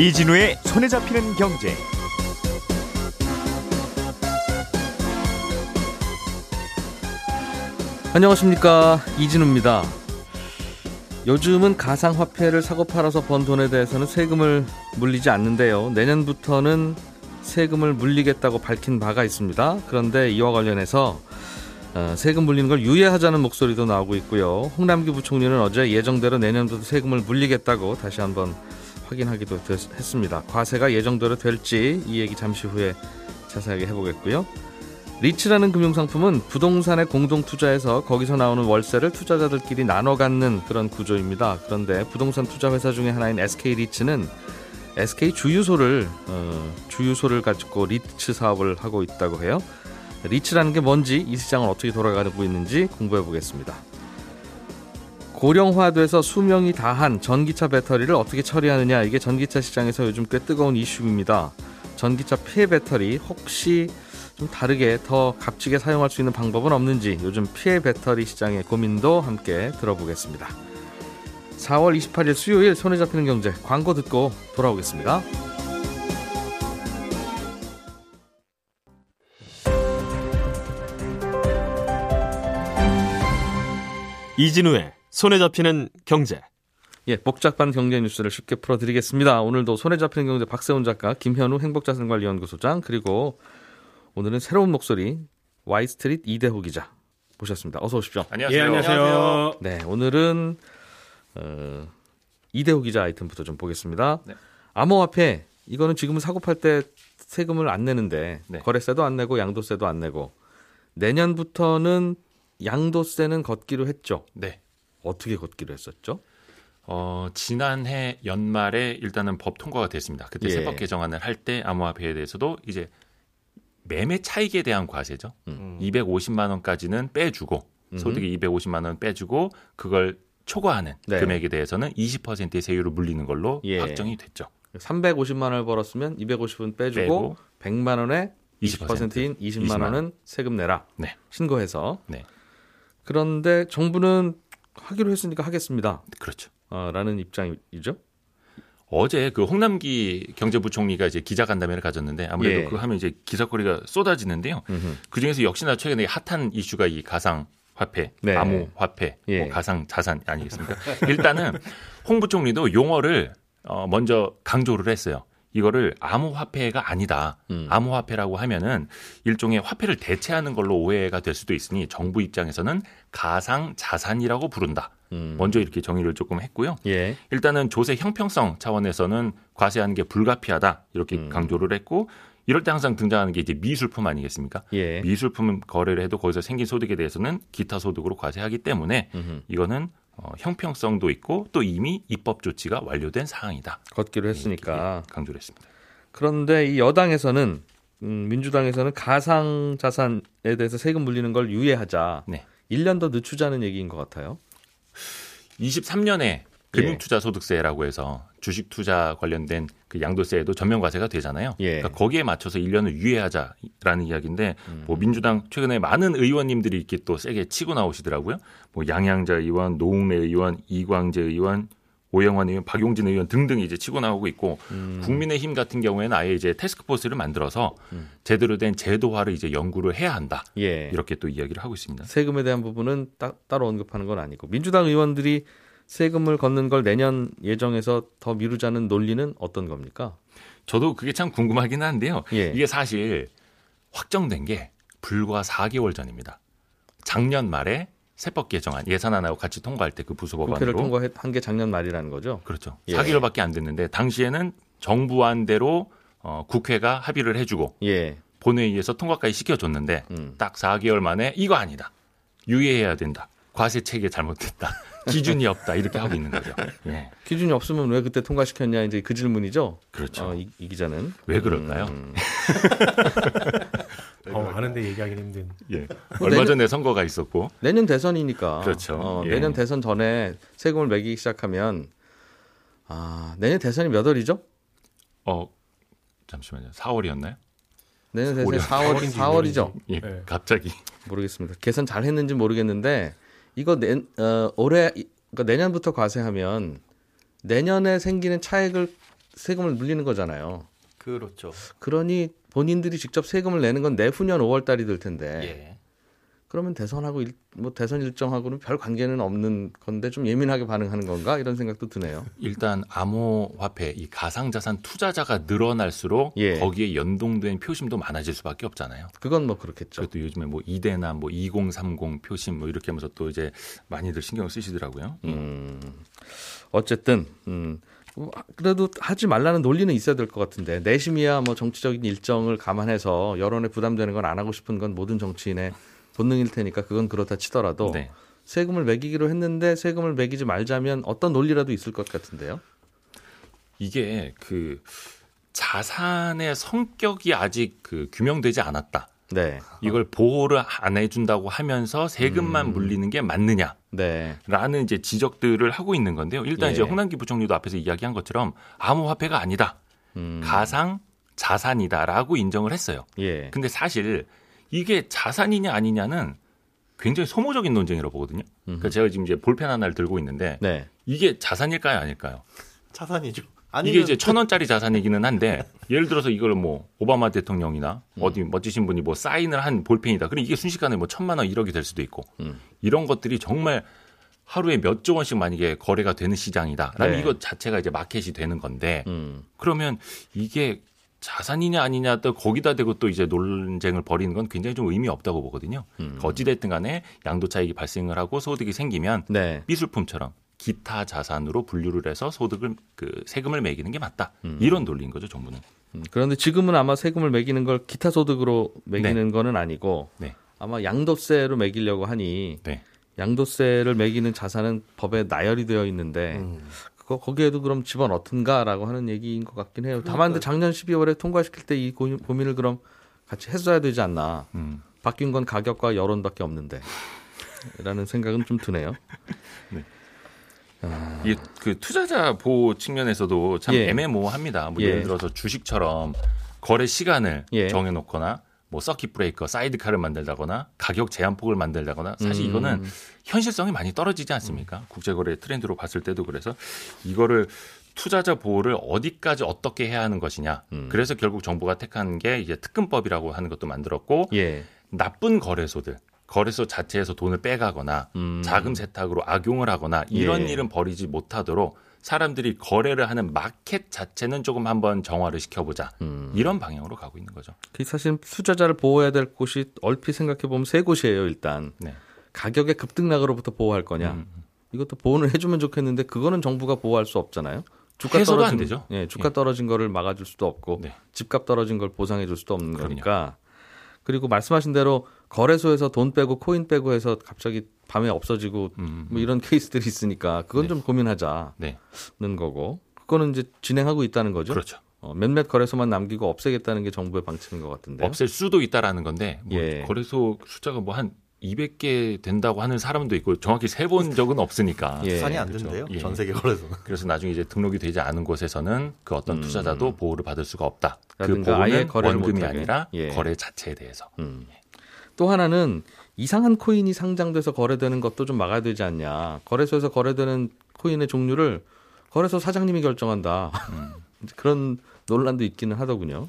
이진우의 손에 잡히는 경제. 안녕하십니까 이진우입니다. 요즘은 가상화폐를 사고 팔아서 번 돈에 대해서는 세금을 물리지 않는데요. 내년부터는 세금을 물리겠다고 밝힌 바가 있습니다. 그런데 이와 관련해서 어, 세금 물리는 걸 유예하자는 목소리도 나오고 있고요. 홍남기 부총리는 어제 예정대로 내년부터 세금을 물리겠다고 다시 한번 확인하기도 했습니다. 과세가 예정대로 될지 이 얘기 잠시 후에 자세하게 해보겠고요. 리츠라는 금융상품은 부동산에 공동 투자해서 거기서 나오는 월세를 투자자들끼리 나눠 갖는 그런 구조입니다. 그런데 부동산 투자 회사 중에 하나인 SK 리츠는 SK 주유소를 어, 주유소를 가지고 리츠 사업을 하고 있다고 해요. 리츠라는 게 뭔지 이 시장은 어떻게 돌아가고 있는지 공부해 보겠습니다. 고령화돼서 수명이 다한 전기차 배터리를 어떻게 처리하느냐 이게 전기차 시장에서 요즘 꽤 뜨거운 이슈입니다. 전기차 폐 배터리 혹시 좀 다르게 더 값지게 사용할 수 있는 방법은 없는지 요즘 피해 배터리 시장의 고민도 함께 들어보겠습니다. 4월 28일 수요일 손에 잡히는 경제 광고 듣고 돌아오겠습니다. 이진우의 손에 잡히는 경제. 예, 복잡한 경제 뉴스를 쉽게 풀어드리겠습니다. 오늘도 손에 잡히는 경제 박세훈 작가, 김현우 행복자산관리연구소장, 그리고 오늘은 새로운 목소리 와이스트릿 이대호 기자 모셨습니다. 어서 오십시오. 안녕하세요. 예, 안녕하세요. 네, 오늘은 어, 이대호 기자 아이템부터 좀 보겠습니다. 네. 암호화폐 이거는 지금은 사고 팔 때 세금을 안 내는데 네. 거래세도 안 내고 양도세도 안 내고 내년부터는 양도세는 걷기로 했죠. 네. 어떻게 걷기로 했었죠? 어, 지난해 연말에 일단은 법 통과가 됐습니다. 그때 예. 세법 개정안을 할 때 암호화폐에 대해서도 이제 매매 차익에 대한 과세죠. 음. 250만 원까지는 빼주고 음. 소득이 250만 원 빼주고 그걸 초과하는 네. 금액에 대해서는 20%의 세율을 물리는 걸로 예. 확정이 됐죠. 350만 원을 벌었으면 250은 빼주고 빼고 100만 원에 20%인 20만, 20만 원은 세금 내라. 네. 신고해서. 네. 그런데 정부는 하기로 했으니까 하겠습니다. 그렇죠. 어, 라는 입장이죠. 어제 그 홍남기 경제부총리가 이제 기자간담회를 가졌는데 아무래도 예. 그 하면 이제 기사거리가 쏟아지는데요. 그 중에서 역시나 최근에 핫한 이슈가 이 가상 화폐, 네. 암호 화폐, 뭐 예. 뭐 가상 자산 아니겠습니까? 일단은 홍 부총리도 용어를 어 먼저 강조를 했어요. 이거를 암호화폐가 아니다. 음. 암호화폐라고 하면은 일종의 화폐를 대체하는 걸로 오해가 될 수도 있으니 정부 입장에서는 가상 자산이라고 부른다. 음. 먼저 이렇게 정의를 조금 했고요. 예. 일단은 조세 형평성 차원에서는 과세하는 게 불가피하다 이렇게 음. 강조를 했고 이럴 때 항상 등장하는 게 이제 미술품 아니겠습니까? 예. 미술품 거래를 해도 거기서 생긴 소득에 대해서는 기타 소득으로 과세하기 때문에 음흠. 이거는 어, 형평성도 있고 또 이미 입법 조치가 완료된 사항이다. 걷기로 했으니까 예, 강조를 했습니다. 그런데 이 여당에서는 음, 민주당에서는 가상 자산에 대해서 세금 물리는 걸 유예하자. 네. 1년 더 늦추자는 얘기인 것 같아요. 23년에 금융투자소득세라고 해서 주식 투자 관련된 그 양도세에도 전면 과세가 되잖아요. 예. 그러니까 거기에 맞춰서 1년을 유예하자라는 이야기인데 음. 뭐 민주당 최근에 많은 의원님들이 이렇게 또 세게 치고 나오시더라고요. 뭐 양양자 의원, 노웅래 의원, 이광재 의원, 오영환 의원, 박용진 의원 등등이 이제 치고 나오고 있고 음. 국민의힘 같은 경우에는 아예 이제 테스크포스를 만들어서 음. 제대로 된 제도화를 이제 연구를 해야 한다. 예. 이렇게 또 이야기를 하고 있습니다. 세금에 대한 부분은 따, 따로 언급하는 건 아니고 민주당 의원들이 세금을 걷는 걸 내년 예정에서 더 미루자는 논리는 어떤 겁니까? 저도 그게 참 궁금하긴 한데요. 예. 이게 사실 확정된 게 불과 4개월 전입니다. 작년 말에 세법 개정안 예산안하고 같이 통과할 때 그 부수법안으로 국회를 통과한 게 작년 말이라는 거죠. 그렇죠. 예. 4개월밖에 안 됐는데 당시에는 정부안대로 어, 국회가 합의를 해주고 예. 본회의에서 통과까지 시켜줬는데 음. 딱 4개월 만에 이거 아니다. 유예해야 된다. 과세 체계 잘못됐다. 기준이 없다 이렇게 하고 있는 거죠. 예. 기준이 없으면 왜 그때 통과시켰냐 이제 그 질문이죠. 그렇죠. 어, 이, 이, 기자는 왜 그럴까요? 음. 어, 아는데 얘기하기 힘든. 예. 뭐 얼마 내년, 전에 선거가 있었고 내년 대선이니까. 그렇죠. 어, 예. 내년 대선 전에 세금을 매기기 시작하면 아 내년 대선이 몇 월이죠? 어 잠시만요. 4월이었나요? 내년 대선 4월 4월이죠. 예. 네. 갑자기 모르겠습니다. 계산 잘 했는지 모르겠는데 이거 내, 어, 올해 그러니까 내년부터 과세하면 내년에 생기는 차액을 세금을 물리는 거잖아요. 그렇죠. 그러니 본인들이 직접 세금을 내는 건 내후년 5월 달이 될 텐데. 예. 그러면 대선하고 일, 뭐 대선 일정하고는 별 관계는 없는 건데 좀 예민하게 반응하는 건가 이런 생각도 드네요. 일단 암호화폐 이 가상자산 투자자가 늘어날수록 예. 거기에 연동된 표심도 많아질 수밖에 없잖아요. 그건 뭐 그렇겠죠. 그것도 요즘에 뭐 이대나 뭐 2030 표심 뭐 이렇게 하면서 또 이제 많이들 신경 을 쓰시더라고요. 음. 어쨌든 음. 뭐 그래도 하지 말라는 논리는 있어야 될 것 같은데 내심이야 뭐 정치적인 일정을 감안해서 여론에 부담되는 건 안 하고 싶은 건 모든 정치인의 본능일 테니까 그건 그렇다 치더라도 네. 세금을 매기기로 했는데 세금을 매기지 말자면 어떤 논리라도 있을 것 같은데요. 이게 그 자산의 성격이 아직 그 규명되지 않았다. 네. 이걸 보호를 안 해준다고 하면서 세금만 음. 물리는 게 맞느냐? 네. 라는 이제 지적들을 하고 있는 건데요. 일단 예. 이제 홍남기 부총리도 앞에서 이야기한 것처럼 암호화폐가 아니다. 음. 가상 자산이다라고 인정을 했어요. 예. 근데 사실 이게 자산이냐 아니냐는 굉장히 소모적인 논쟁이라고 보거든요. 그러니까 제가 지금 이제 볼펜 하나를 들고 있는데 네. 이게 자산일까요, 아닐까요? 자산이죠. 아니면... 이게 이제 천 원짜리 자산이기는 한데 예를 들어서 이걸 뭐 오바마 대통령이나 음. 어디 멋지신 분이 뭐 사인을 한 볼펜이다. 그럼 이게 순식간에 뭐 천만 원, 일억이 될 수도 있고 음. 이런 것들이 정말 하루에 몇 조 원씩 만약에 거래가 되는 시장이다 라면 네. 이것 자체가 이제 마켓이 되는 건데 음. 그러면 이게 자산이냐 아니냐 또 거기다 대고 또 이제 논쟁을 벌이는 건 굉장히 좀 의미 없다고 보거든요. 음. 어찌됐든 간에 양도 차익이 발생을 하고 소득이 생기면 네. 미술품처럼 기타 자산으로 분류를 해서 소득을 그 세금을 매기는 게 맞다. 음. 이런 논리인 거죠, 정부는. 음. 그런데 지금은 아마 세금을 매기는 걸 기타 소득으로 매기는 네. 거는 아니고 네. 아마 양도세로 매기려고 하니 네. 양도세를 매기는 자산은 법에 나열이 되어 있는데 음. 거기에도 그럼 집어넣든가라고 하는 얘기인 것 같긴 해요. 다만 그러니까. 작년 12월에 통과시킬 때 이 고민을 그럼 같이 했어야 되지 않나. 음. 바뀐 건 가격과 여론밖에 없는데. 라는 생각은 좀 드네요. 네. 아... 이그 투자자 보호 측면에서도 참 예. 애매모호합니다. 뭐 예. 예를 들어서 주식처럼 거래 시간을 예. 정해놓거나 뭐 서킷 브레이커, 사이드카를 만들다거나 가격 제한폭을 만들다거나 사실 음. 이거는 현실성이 많이 떨어지지 않습니까? 음. 국제거래 트렌드로 봤을 때도 그래서 이거를 투자자 보호를 어디까지 어떻게 해야 하는 것이냐. 음. 그래서 결국 정부가 택한 게 이제 특근법이라고 하는 것도 만들었고 예. 나쁜 거래소들 거래소 자체에서 돈을 빼가거나 음. 자금 세탁으로 악용을 하거나 이런 예. 일은 벌이지 못하도록 사람들이 거래를 하는 마켓 자체는 조금 한번 정화를 시켜보자 음. 이런 방향으로 가고 있는 거죠. 사실 투자자를 보호해야 될 곳이 얼핏 생각해 보면 세 곳이에요. 일단 네. 가격의 급등락으로부터 보호할 거냐. 음. 이것도 보호를 해주면 좋겠는데 그거는 정부가 보호할 수 없잖아요. 주가 떨어진 되죠. 예, 주가 예. 떨어진 거를 막아줄 수도 없고 네. 집값 떨어진 걸 보상해줄 수도 없는 그럼요. 거니까. 그리고 말씀하신 대로 거래소에서 돈 빼고 코인 빼고 해서 갑자기 밤에 없어지고 음. 뭐 이런 케이스들이 있으니까 그건 네. 좀 고민하자는 네. 거고 그거는 이제 진행하고 있다는 거죠. 그렇죠. 어, 몇몇 거래소만 남기고 없애겠다는 게 정부의 방침인 것 같은데. 없앨 수도 있다라는 건데 뭐 예. 거래소 숫자가 뭐 한 200개 된다고 하는 사람도 있고 정확히 세본 적은 없으니까 예. 산이 안 그렇죠. 된대요. 예. 전 세계 거래소는. 그래서 나중에 이제 등록이 되지 않은 곳에서는 그 어떤 음. 투자자도 보호를 받을 수가 없다. 그 보호는 원금이 아니라 예. 거래 자체에 대해서. 음. 또 하나는 이상한 코인이 상장돼서 거래되는 것도 좀 막아야 되지 않냐. 거래소에서 거래되는 코인의 종류를 거래소 사장님이 결정한다. 음. 그런 논란도 있기는 하더군요.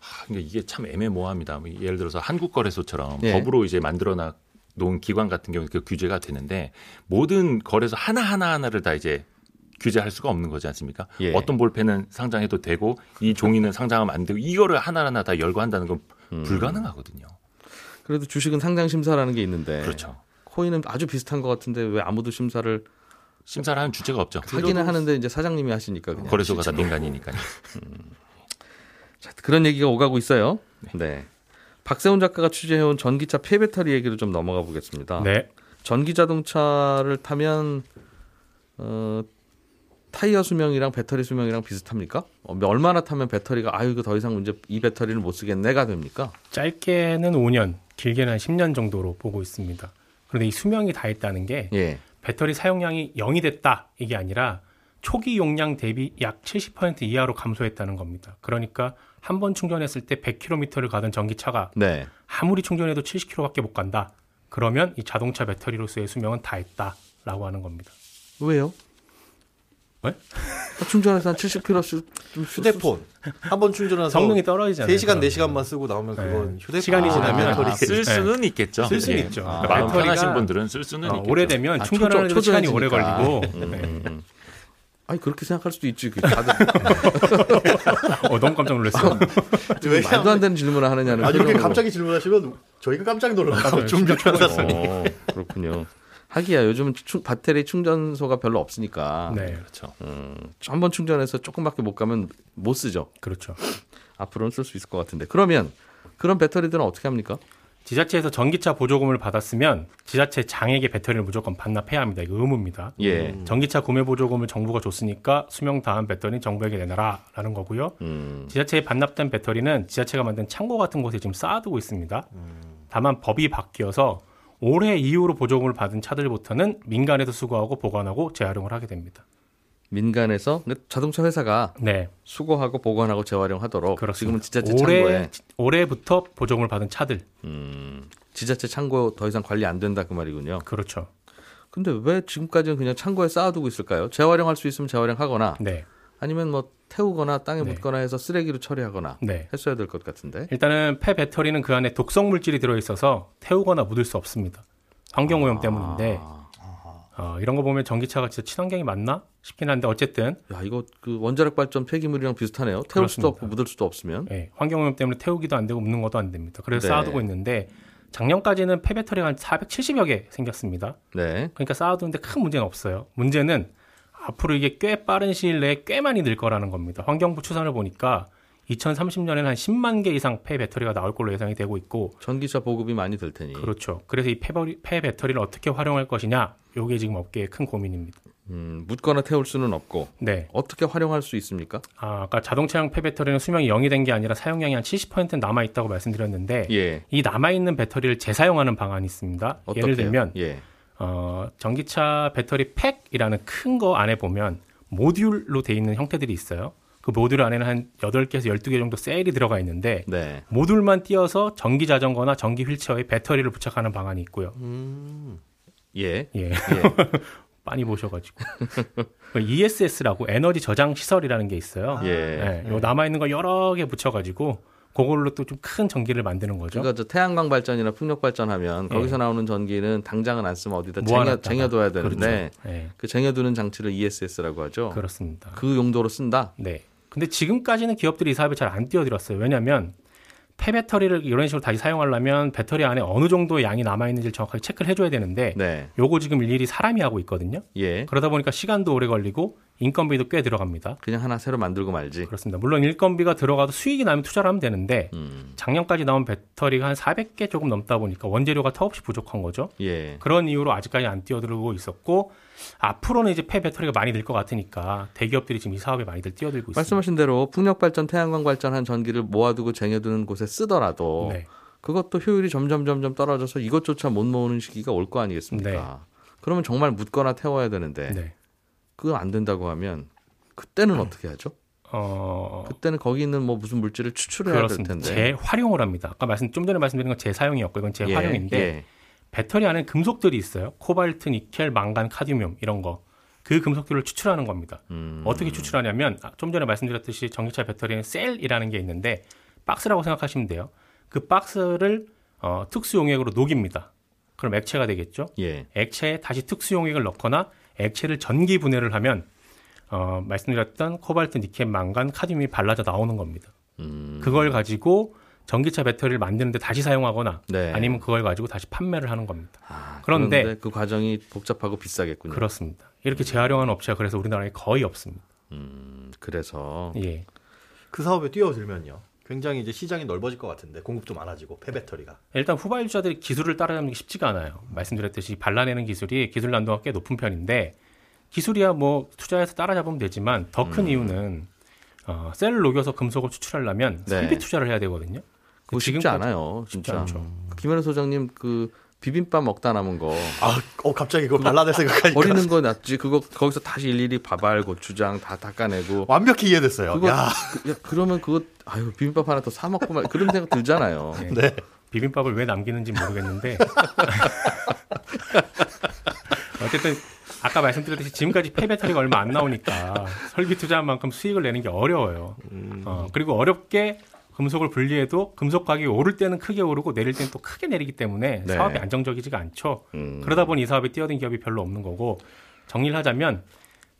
아, 그러니까 이게 참 애매모호합니다. 뭐 예를 들어서 한국 거래소처럼 예. 법으로 이제 만들어 놓은 기관 같은 경우는 그 규제가 되는데 모든 거래소 하나 하나 하나를 다 이제 규제할 수가 없는 거지 않습니까? 예. 어떤 볼펜은 상장해도 되고 이 종이는 상장하면 안 되고 이거를 하나하나 다 열고 한다는 건 음. 불가능하거든요. 그래도 주식은 상장 심사라는 게 있는데 그렇죠. 코인은 아주 비슷한 것 같은데 왜 아무도 심사를 심사를 하는 주체가 없죠. 하기는 하는데 이제 사장님이 하시니까 그냥. 거래소가 다 민간이니까요. 음. 자, 그런 얘기가 오가고 있어요. 네. 네. 박세훈 작가가 취재해온 전기차 폐배터리 얘기로 좀 넘어가 보겠습니다. 네. 전기 자동차를 타면 어, 타이어 수명이랑 배터리 수명이랑 비슷합니까? 어, 얼마나 타면 배터리가 아유 이거 더 이상 문제 이 배터리를 못 쓰겠네가 됩니까? 짧게는 5년, 길게는 한 10년 정도로 보고 있습니다. 그런데 이 수명이 다 있다는 게 예. 배터리 사용량이 0이 됐다 이게 아니라 초기 용량 대비 약 70% 이하로 감소했다는 겁니다. 그러니까 한 번 충전했을 때 100km를 가던 전기차가 네. 아무리 충전해도 70km밖에 못 간다. 그러면 이 자동차 배터리로서의 수명은 다 했다라고 하는 겁니다. 왜요? 왜? 충전해서 한 70km 휴대폰 한 번 충전해서 성능이 떨어지잖아요. 3시간 4시간만 쓰고 나오면 그건 네. 휴대폰 시간이 지나면 아, 쓸 수는 네. 있겠죠. 쓸 수는 예. 있죠. 아, 그러니까 마음 편하신 분들은 쓸 수는 어, 있겠죠. 오래되면 아, 충전하는 데 시간이 오래 걸리고 음, 네. 음. 아니 그렇게 생각할 수도 있지. 그 다들. 어, 너무 깜짝 놀랐어요. 왜 말도 안 되는 질문을 하느냐는. 아 이렇게 갑자기 질문하시면 저희가 깜짝 놀라요. 충전하셨으니. 어, 그렇군요. 하기야 요즘 충, 배터리 충전소가 별로 없으니까. 네, 그렇죠. 음, 한 번 충전해서 조금밖에 못 가면 못 쓰죠. 그렇죠. 앞으로는 쓸 수 있을 것 같은데. 그러면 그런 배터리들은 어떻게 합니까? 지자체에서 전기차 보조금을 받았으면 지자체 장에게 배터리를 무조건 반납해야 합니다. 이거 의무입니다. 예. 전기차 구매 보조금을 정부가 줬으니까 수명 다한 배터리 정부에게 내놔라라는 거고요. 음. 지자체에 반납된 배터리는 지자체가 만든 창고 같은 곳에 지금 쌓아두고 있습니다. 음. 다만 법이 바뀌어서 올해 이후로 보조금을 받은 차들부터는 민간에서 수거하고 보관하고 재활용을 하게 됩니다. 민간에서 자동차 회사가 네. 수거하고 보관하고 재활용하도록 그렇습니다. 지금은 지자체 올해, 창고에 올해부터 보조금을 받은 차들 음, 지자체 창고 더 이상 관리 안 된다 그 말이군요. 그렇죠. 근데 왜 지금까지는 그냥 창고에 쌓아두고 있을까요? 재활용할 수 있으면 재활용하거나 네. 아니면 뭐 태우거나 땅에 네. 묻거나 해서 쓰레기로 처리하거나 네. 했어야 될 것 같은데. 일단은 폐 배터리는 그 안에 독성 물질이 들어 있어서 태우거나 묻을 수 없습니다. 환경 오염 때문인데 아, 어, 이런 거 보면 전기차가 진짜 친환경이 맞나 싶긴 한데 어쨌든 야 이거 그 원자력 발전 폐기물이랑 비슷하네요. 태울 그렇습니다. 수도 없고 묻을 수도 없으면. 예, 환경 오염 때문에 태우기도 안 되고 묻는 것도 안 됩니다. 그래서 네. 쌓아두고 있는데 작년까지는 폐 배터리가 한 470여 개 생겼습니다. 네. 그러니까 쌓아두는데 큰 문제는 없어요. 문제는 앞으로 이게 꽤 빠른 시일 내에 꽤 많이 늘 거라는 겁니다. 환경부 추산을 보니까 2030년에는 한 10만 개 이상 폐 배터리가 나올 걸로 예상이 되고 있고 전기차 보급이 많이 될 테니. 그렇죠. 그래서 이 폐, 폐 배터리를 어떻게 활용할 것이냐, 요게 지금 업계의 큰 고민입니다. 음, 묻거나 태울 수는 없고 네. 어떻게 활용할 수 있습니까? 아, 아까 자동차용 폐 배터리는 수명이 0이 된 게 아니라 사용량이 한 70% 남아 있다고 말씀드렸는데 예. 이 남아 있는 배터리를 재사용하는 방안이 있습니다. 어떻게요? 예를 들면 예. 어, 전기차 배터리 팩이라는 큰 거 안에 보면 모듈로 돼 있는 형태들이 있어요. 그 모듈 안에는 한 8개에서 12개 정도 셀이 들어가 있는데 네. 모듈만 띄어서 전기 자전거나 전기 휠체어에 배터리를 부착하는 방안이 있고요. 음. 예. 예. 예. 많이 보셔가지고 그 ESS라고 에너지 저장 시설이라는 게 있어요. 예. 예, 요 남아 있는 거 여러 개 붙여가지고 그걸로 또 좀 큰 전기를 만드는 거죠. 그러니까 저 태양광 발전이나 풍력 발전하면 예. 거기서 나오는 전기는 당장은 안 쓰면 어디다 쟁여. 쟁여둬야 되는데 그렇죠. 예, 그 쟁여두는 장치를 ESS라고 하죠. 그렇습니다. 그 용도로 쓴다. 네. 근데 지금까지는 기업들이 이 사업에 잘 안 뛰어들었어요. 왜냐하면 폐배터리를 이런 식으로 다시 사용하려면 배터리 안에 어느 정도의 양이 남아 있는지를 정확하게 체크를 해줘야 되는데 네. 요거 지금 일일이 사람이 하고 있거든요. 예. 그러다 보니까 시간도 오래 걸리고 인건비도 꽤 들어갑니다. 그냥 하나 새로 만들고 말지. 그렇습니다. 물론 인건비가 들어가도 수익이 나면 투자를 하면 되는데 음. 작년까지 나온 배터리가 한 400개 조금 넘다 보니까 원재료가 턱없이 부족한 거죠. 예. 그런 이유로 아직까지 안 뛰어들고 있었고 앞으로는 이제 폐 배터리가 많이 늘 것 같으니까 대기업들이 지금 이 사업에 많이들 뛰어들고 있습니다. 말씀하신 대로 풍력 발전, 태양광 발전한 전기를 모아두고 쟁여두는 곳에 쓰더라도 네. 그것도 효율이 점점 점점 떨어져서 이것조차 못 모으는 시기가 올 거 아니겠습니까? 네. 그러면 정말 묻거나 태워야 되는데 네. 그거 안 된다고 하면 그때는 어떻게 하죠? 어, 그때는 거기 있는 뭐 무슨 물질을 추출해야 그렇습니다. 될 텐데. 재활용을 합니다. 아까 말씀 좀 전에 말씀드린 건 재사용이었고 이건 재활용인데 예, 배터리 안에 금속들이 있어요. 코발트, 니켈, 망간, 카드뮴 이런 거. 그 금속들을 추출하는 겁니다. 음. 어떻게 추출하냐면 아, 좀 전에 말씀드렸듯이 전기차 배터리는 셀이라는 게 있는데 박스라고 생각하시면 돼요. 그 박스를 어, 특수 용액으로 녹입니다. 그럼 액체가 되겠죠. 예. 액체에 다시 특수 용액을 넣거나 액체를 전기 분해를 하면 어, 말씀드렸던 코발트, 니켈, 망간, 카드뮴이 발라져 나오는 겁니다. 음. 그걸 가지고 전기차 배터리를 만드는데 다시 사용하거나 네. 아니면 그걸 가지고 다시 판매를 하는 겁니다. 아, 그런데- 그런데 그 과정이 복잡하고 비싸겠군요. 그렇습니다. 이렇게 재활용하는 업체가 그래서 우리나라에 거의 없습니다. 음, 그래서 예. 그 사업에 뛰어들면요. 굉장히 이제 시장이 넓어질 것 같은데 공급도 많아지고 폐배터리가. 일단 후발주자들이 기술을 따라잡는 게 쉽지가 않아요. 말씀드렸듯이 발라내는 기술이 기술 난도가 꽤 높은 편인데 기술이야 뭐 투자해서 따라잡으면 되지만 더큰 음. 이유는 어, 셀을 녹여서 금속을 추출하려면 네. 설비 투자를 해야 되거든요. 그거 쉽지 않아요, 쉽지 진짜. 않죠. 김현우 소장님 그 비빔밥 먹다 남은 거 아, 어 갑자기 그거 발라낼 생각하니까 버리는 거 낫지. 그거 거기서 다시 일일이 밥알, 고추장 다 닦아내고. 완벽히 이해됐어요. 그거 야, 그, 야, 그러면 그거 아유 비빔밥 하나 더 사 먹고 말 그런 생각 들잖아요. 네. 네. 비빔밥을 왜 남기는지 모르겠는데 어쨌든 아까 말씀드렸듯이 지금까지 폐배터리가 얼마 안 나오니까 설비 투자한 만큼 수익을 내는 게 어려워요. 음. 어, 그리고 어렵게 금속을 분리해도 금속 가격이 오를 때는 크게 오르고 내릴 때는 또 크게 내리기 때문에 네. 사업이 안정적이지가 않죠. 음. 그러다 보니 이 사업에 뛰어든 기업이 별로 없는 거고 정리를 하자면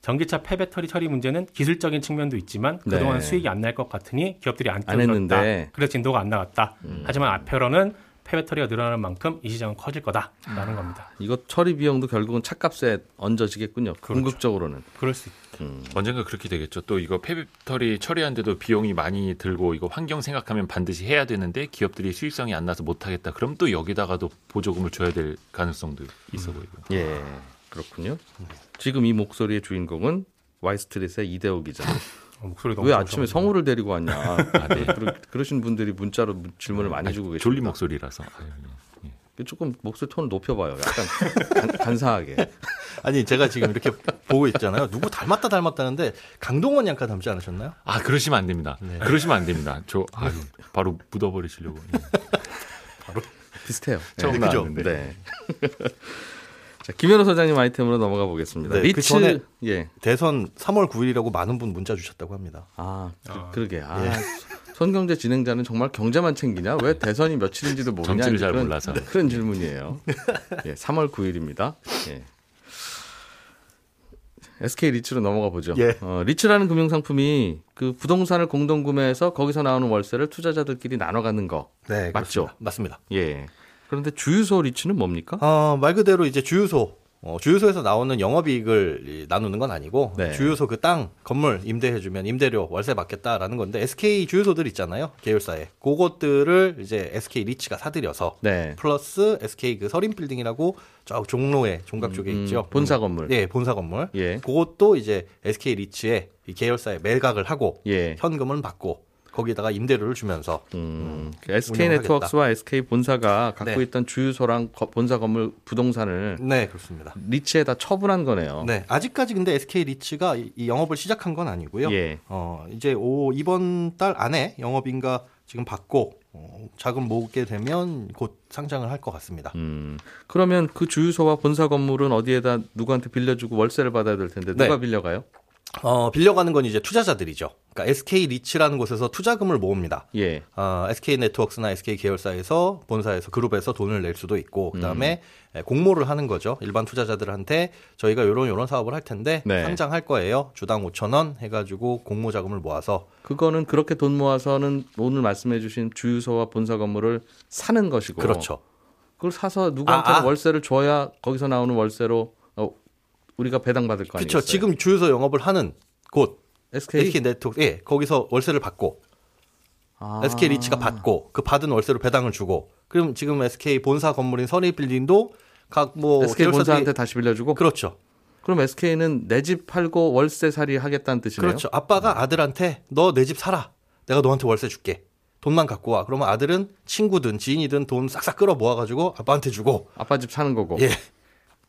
전기차 폐배터리 처리 문제는 기술적인 측면도 있지만 그동안 네. 수익이 안 날 것 같으니 기업들이 안 뛰어들었다. 그래서 진도가 안 나갔다. 음. 하지만 앞으로는 폐배터리가 늘어나는 만큼 이 시장은 커질 거다라는 아, 겁니다. 이거 처리 비용도 결국은 차값에 얹어지겠군요. 그렇죠. 궁극적으로는. 그럴 수 있죠. 음. 언젠가 그렇게 되겠죠. 또 이거 폐배터리 처리하는데도 비용이 많이 들고 이거 환경 생각하면 반드시 해야 되는데 기업들이 수익성이 안 나서 못 하겠다. 그럼 또 여기다가도 보조금을 줘야 될 가능성도 있어 보이고. 음. 예. 그렇군요. 지금 이 목소리의 주인공은 와이스트릿의 이대호 기자. 어, 왜 아침에 성우를 데리고 왔냐. 아, 네. 그러, 신 분들이 문자로 질문을 많이 주고 계시죠. 졸리 목소리라서. 예. 예. 조금 목소리 톤을 높여봐요. 약간 간, 사하게 아니 제가 지금 이렇게 보고 있잖아요. 누구 닮았다 닮았다는데 강동원 양가 닮지 않으셨나요? 아 그러시면 안 됩니다. 네. 그러시면 안 됩니다. 저 아유, 바로 묻어버리시려고. 예. 바로 비슷해요. 처음 네, 나왔는데. 네. 자, 김현우 소장님 아이템으로 넘어가 보겠습니다. 네, 그 리츠 그 전에 예. 대선 3월 9일이라고 많은 분 문자 주셨다고 합니다. 아, 그, 러게 아, 예. 손경제 진행자는 정말 경제만 챙기냐? 왜 대선이 며칠인지도 모르냐? 정치를 잘 그런, 몰라서 그런 질문이에요. 예, 3월 9일입니다. 예. SK 리츠로 넘어가 보죠. 예. 어, 리츠라는 금융 상품이 그 부동산을 공동 구매해서 거기서 나오는 월세를 투자자들끼리 나눠 갖는 거 네, 맞죠? 그렇습니다. 맞습니다. 예. 그런데 주유소 리츠는 뭡니까? 어, 말 그대로 이제 주유소 어, 주유소에서 나오는 영업이익을 나누는 건 아니고 네. 주유소 그 땅 건물 임대해주면 임대료 월세 받겠다라는 건데 SK 주유소들 있잖아요 계열사에 그것들을 이제 SK 리츠가 사들여서 네. 플러스 SK 그 서린 빌딩이라고 저 종로에 종각 쪽에 음, 있죠 본사 건물 예 본사 건물 예. 그것도 이제 SK 리츠의 계열사에 매각을 하고 예. 현금은 받고 거기다가 임대료를 주면서 음, 그 SK 네트워크스와 SK 본사가 갖고 네. 있던 주유소랑 본사 건물 부동산을 네 그렇습니다. 리츠에다 처분한 거네요. 네 아직까지 근데 SK 리츠가 이 영업을 시작한 건 아니고요. 예. 어 이제 오 이번 달 안에 영업인가 지금 받고 어, 자금 모으게 되면 곧 상장을 할 것 같습니다. 음, 그러면 그 주유소와 본사 건물은 어디에다 누구한테 빌려주고 월세를 받아야 될 텐데 누가 네. 빌려가요? 어, 빌려가는 건 이제 투자자들이죠. 그러니까 SK 리츠라는 곳에서 투자금을 모읍니다. 예. 어, SK 네트워크스나 SK 계열사에서 본사에서 그룹에서 돈을 낼 수도 있고 그다음에 음. 공모를 하는 거죠. 일반 투자자들한테 저희가 요런 요런 사업을 할 텐데 네. 상장할 거예요. 주당 5천 원 해 가지고 공모 자금을 모아서 그거는 그렇게 돈 모아서는 오늘 말씀해 주신 주유소와 본사 건물을 사는 것이고 그렇죠. 그걸 사서 누구한테 아, 아. 월세를 줘야 거기서 나오는 월세로 어, 우리가 배당받을 거 아니에요? 그렇죠. 지금 주유소 영업을 하는 곳 SK, SK 네트워크 예 거기서 월세를 받고 아. SK 리치가 받고 그 받은 월세로 배당을 주고 그럼 지금 SK 본사 건물인 선의 빌딩도 각뭐 SK 본사한테 다시 빌려주고 그렇죠. 그럼 SK는 내 집 팔고 월세 살이 하겠다는 뜻이네요. 그렇죠. 아빠가 아들한테 너 내 집 사라. 내가 너한테 월세 줄게. 돈만 갖고 와. 그러면 아들은 친구든 지인이든 돈 싹싹 끌어 모아가지고 아빠한테 주고. 아빠 집 사는 거고. 예.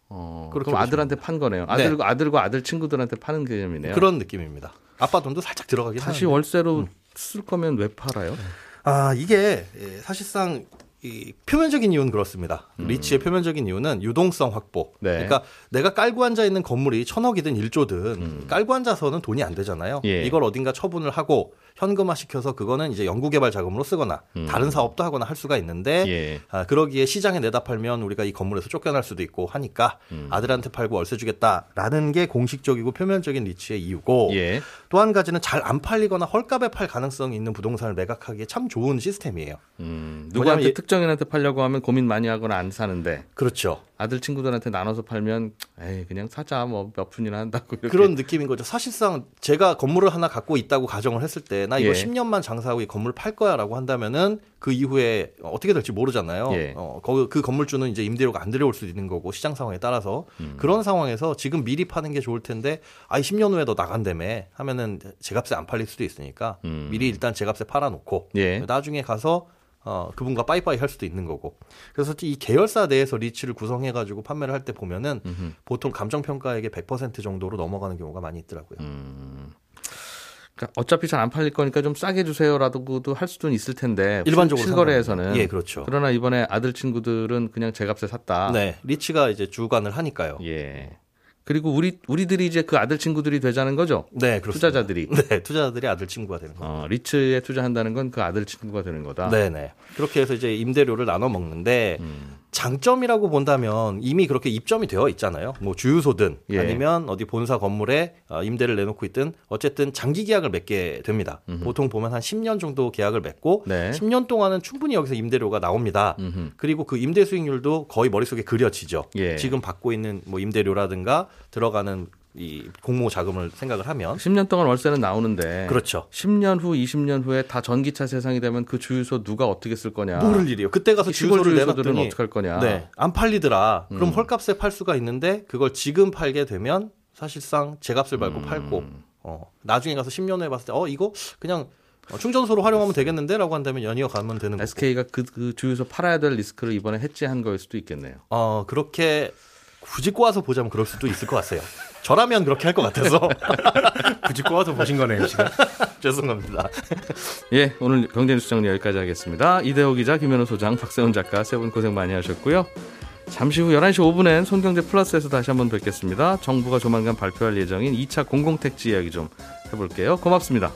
어, 그럼 아들한테 판 거네요. 아들, 네. 아들과 아들 친구들한테 파는 개념이네요. 그런 느낌입니다. 아빠 돈도 살짝 들어가긴 다시 하는데. 월세로 음. 쓸 거면 왜 팔아요? 아 이게 예, 사실상 이 표면적인 이유는 그렇습니다. 음. 리치의 표면적인 이유는 유동성 확보. 네. 그러니까 내가 깔고 앉아 있는 건물이 천억이든 일조든 음. 깔고 앉아서는 돈이 안 되잖아요. 예. 이걸 어딘가 처분을 하고 현금화 시켜서 그거는 이제 연구개발 자금으로 쓰거나 음. 다른 사업도 하거나 할 수가 있는데 예. 아, 그러기에 시장에 내다 팔면 우리가 이 건물에서 쫓겨날 수도 있고 하니까 음. 아들한테 팔고 월세 주겠다라는 게 공식적이고 표면적인 리치의 이유고 예. 또한 가지는 잘 안 팔리거나 헐값에 팔 가능성이 있는 부동산을 매각하기에 참 좋은 시스템이에요. 음. 누구한테 특정인한테 팔려고 하면 고민 많이 하거나 안 사는데 그렇죠. 아들 친구들한테 나눠서 팔면 에이 그냥 사자 뭐 몇 푼이나 한다고 이렇게. 그런 느낌인 거죠. 사실상 제가 건물을 하나 갖고 있다고 가정을 했을 때 나 이거 예. 10년만 장사하고 이 건물 팔 거야라고 한다면은 그 이후에 어떻게 될지 모르잖아요. 예. 어, 거기 그 건물주는 이제 임대료가 안 들어올 수도 있는 거고 시장 상황에 따라서 음. 그런 상황에서 지금 미리 파는 게 좋을 텐데 아이 10년 후에 너 나간다며 하면은 제값에 안 팔릴 수도 있으니까 음. 미리 일단 제값에 팔아놓고 예. 나중에 가서 어, 그분과 빠이빠이 할 수도 있는 거고. 그래서 이 계열사 내에서 리치를 구성해가지고 판매를 할 때 보면은 음흠. 보통 감정평가액의 100% 정도로 넘어가는 경우가 많이 있더라고요. 음. 그러니까 어차피 잘 안 팔릴 거니까 좀 싸게 주세요라고도 할 수도 있을 텐데 일반적으로 실거래에서는 예 그렇죠. 그러나 이번에 아들 친구들은 그냥 제 값에 샀다. 네 리치가 이제 주관을 하니까요. 예. 그리고 우리 우리들이 이제 그 아들 친구들이 되자는 거죠. 네, 그렇습니다. 투자자들이. 네, 투자자들이 아들 친구가 되는 거죠. 어, 리츠에 투자한다는 건 그 아들 친구가 되는 거다. 네, 네. 그렇게 해서 이제 임대료를 나눠 먹는데 음. 장점이라고 본다면 이미 그렇게 입점이 되어 있잖아요. 뭐 주유소든 예. 아니면 어디 본사 건물에 어, 임대를 내놓고 있든 어쨌든 장기 계약을 맺게 됩니다. 음흠. 보통 보면 한 10년 정도 계약을 맺고 네. 10년 동안은 충분히 여기서 임대료가 나옵니다. 음흠. 그리고 그 임대 수익률도 거의 머릿속에 그려지죠. 예. 지금 받고 있는 뭐 임대료라든가 들어가는 이 공모 자금을 생각을 하면 10년 동안 월세는 나오는데 그렇죠. 10년 후, 20년 후에 다 전기차 세상이 되면 그 주유소 누가 어떻게 쓸 거냐? 모를 일이요. 그때 가서 주유소를 내놨더니 어떻게 할 거냐? 네, 안 팔리더라. 그럼 음. 헐값에 팔 수가 있는데 그걸 지금 팔게 되면 사실상 제값을 밟고 음. 팔고 어, 나중에 가서 10년 후에 봤을 때 어 이거 그냥 어, 충전소로 활용하면 되겠는데라고 한다면 연이어 가면 되는 SK가 그, 그 주유소 팔아야 될 리스크를 이번에 해지한 거일 수도 있겠네요. 어 그렇게 굳이 꼬아서 보자면 그럴 수도 있을 것 같아요. 저라면 그렇게 할 것 같아서 굳이 꼬아서 보신 거네요 지금. 죄송합니다. 예, 오늘 경제뉴스 정리 여기까지 하겠습니다. 이대호 기자, 김현우 소장, 박세훈 작가 세 분 고생 많이 하셨고요. 잠시 후 11시 5분엔 손경제 플러스에서 다시 한번 뵙겠습니다. 정부가 조만간 발표할 예정인 2차 공공택지 이야기 좀 해볼게요. 고맙습니다.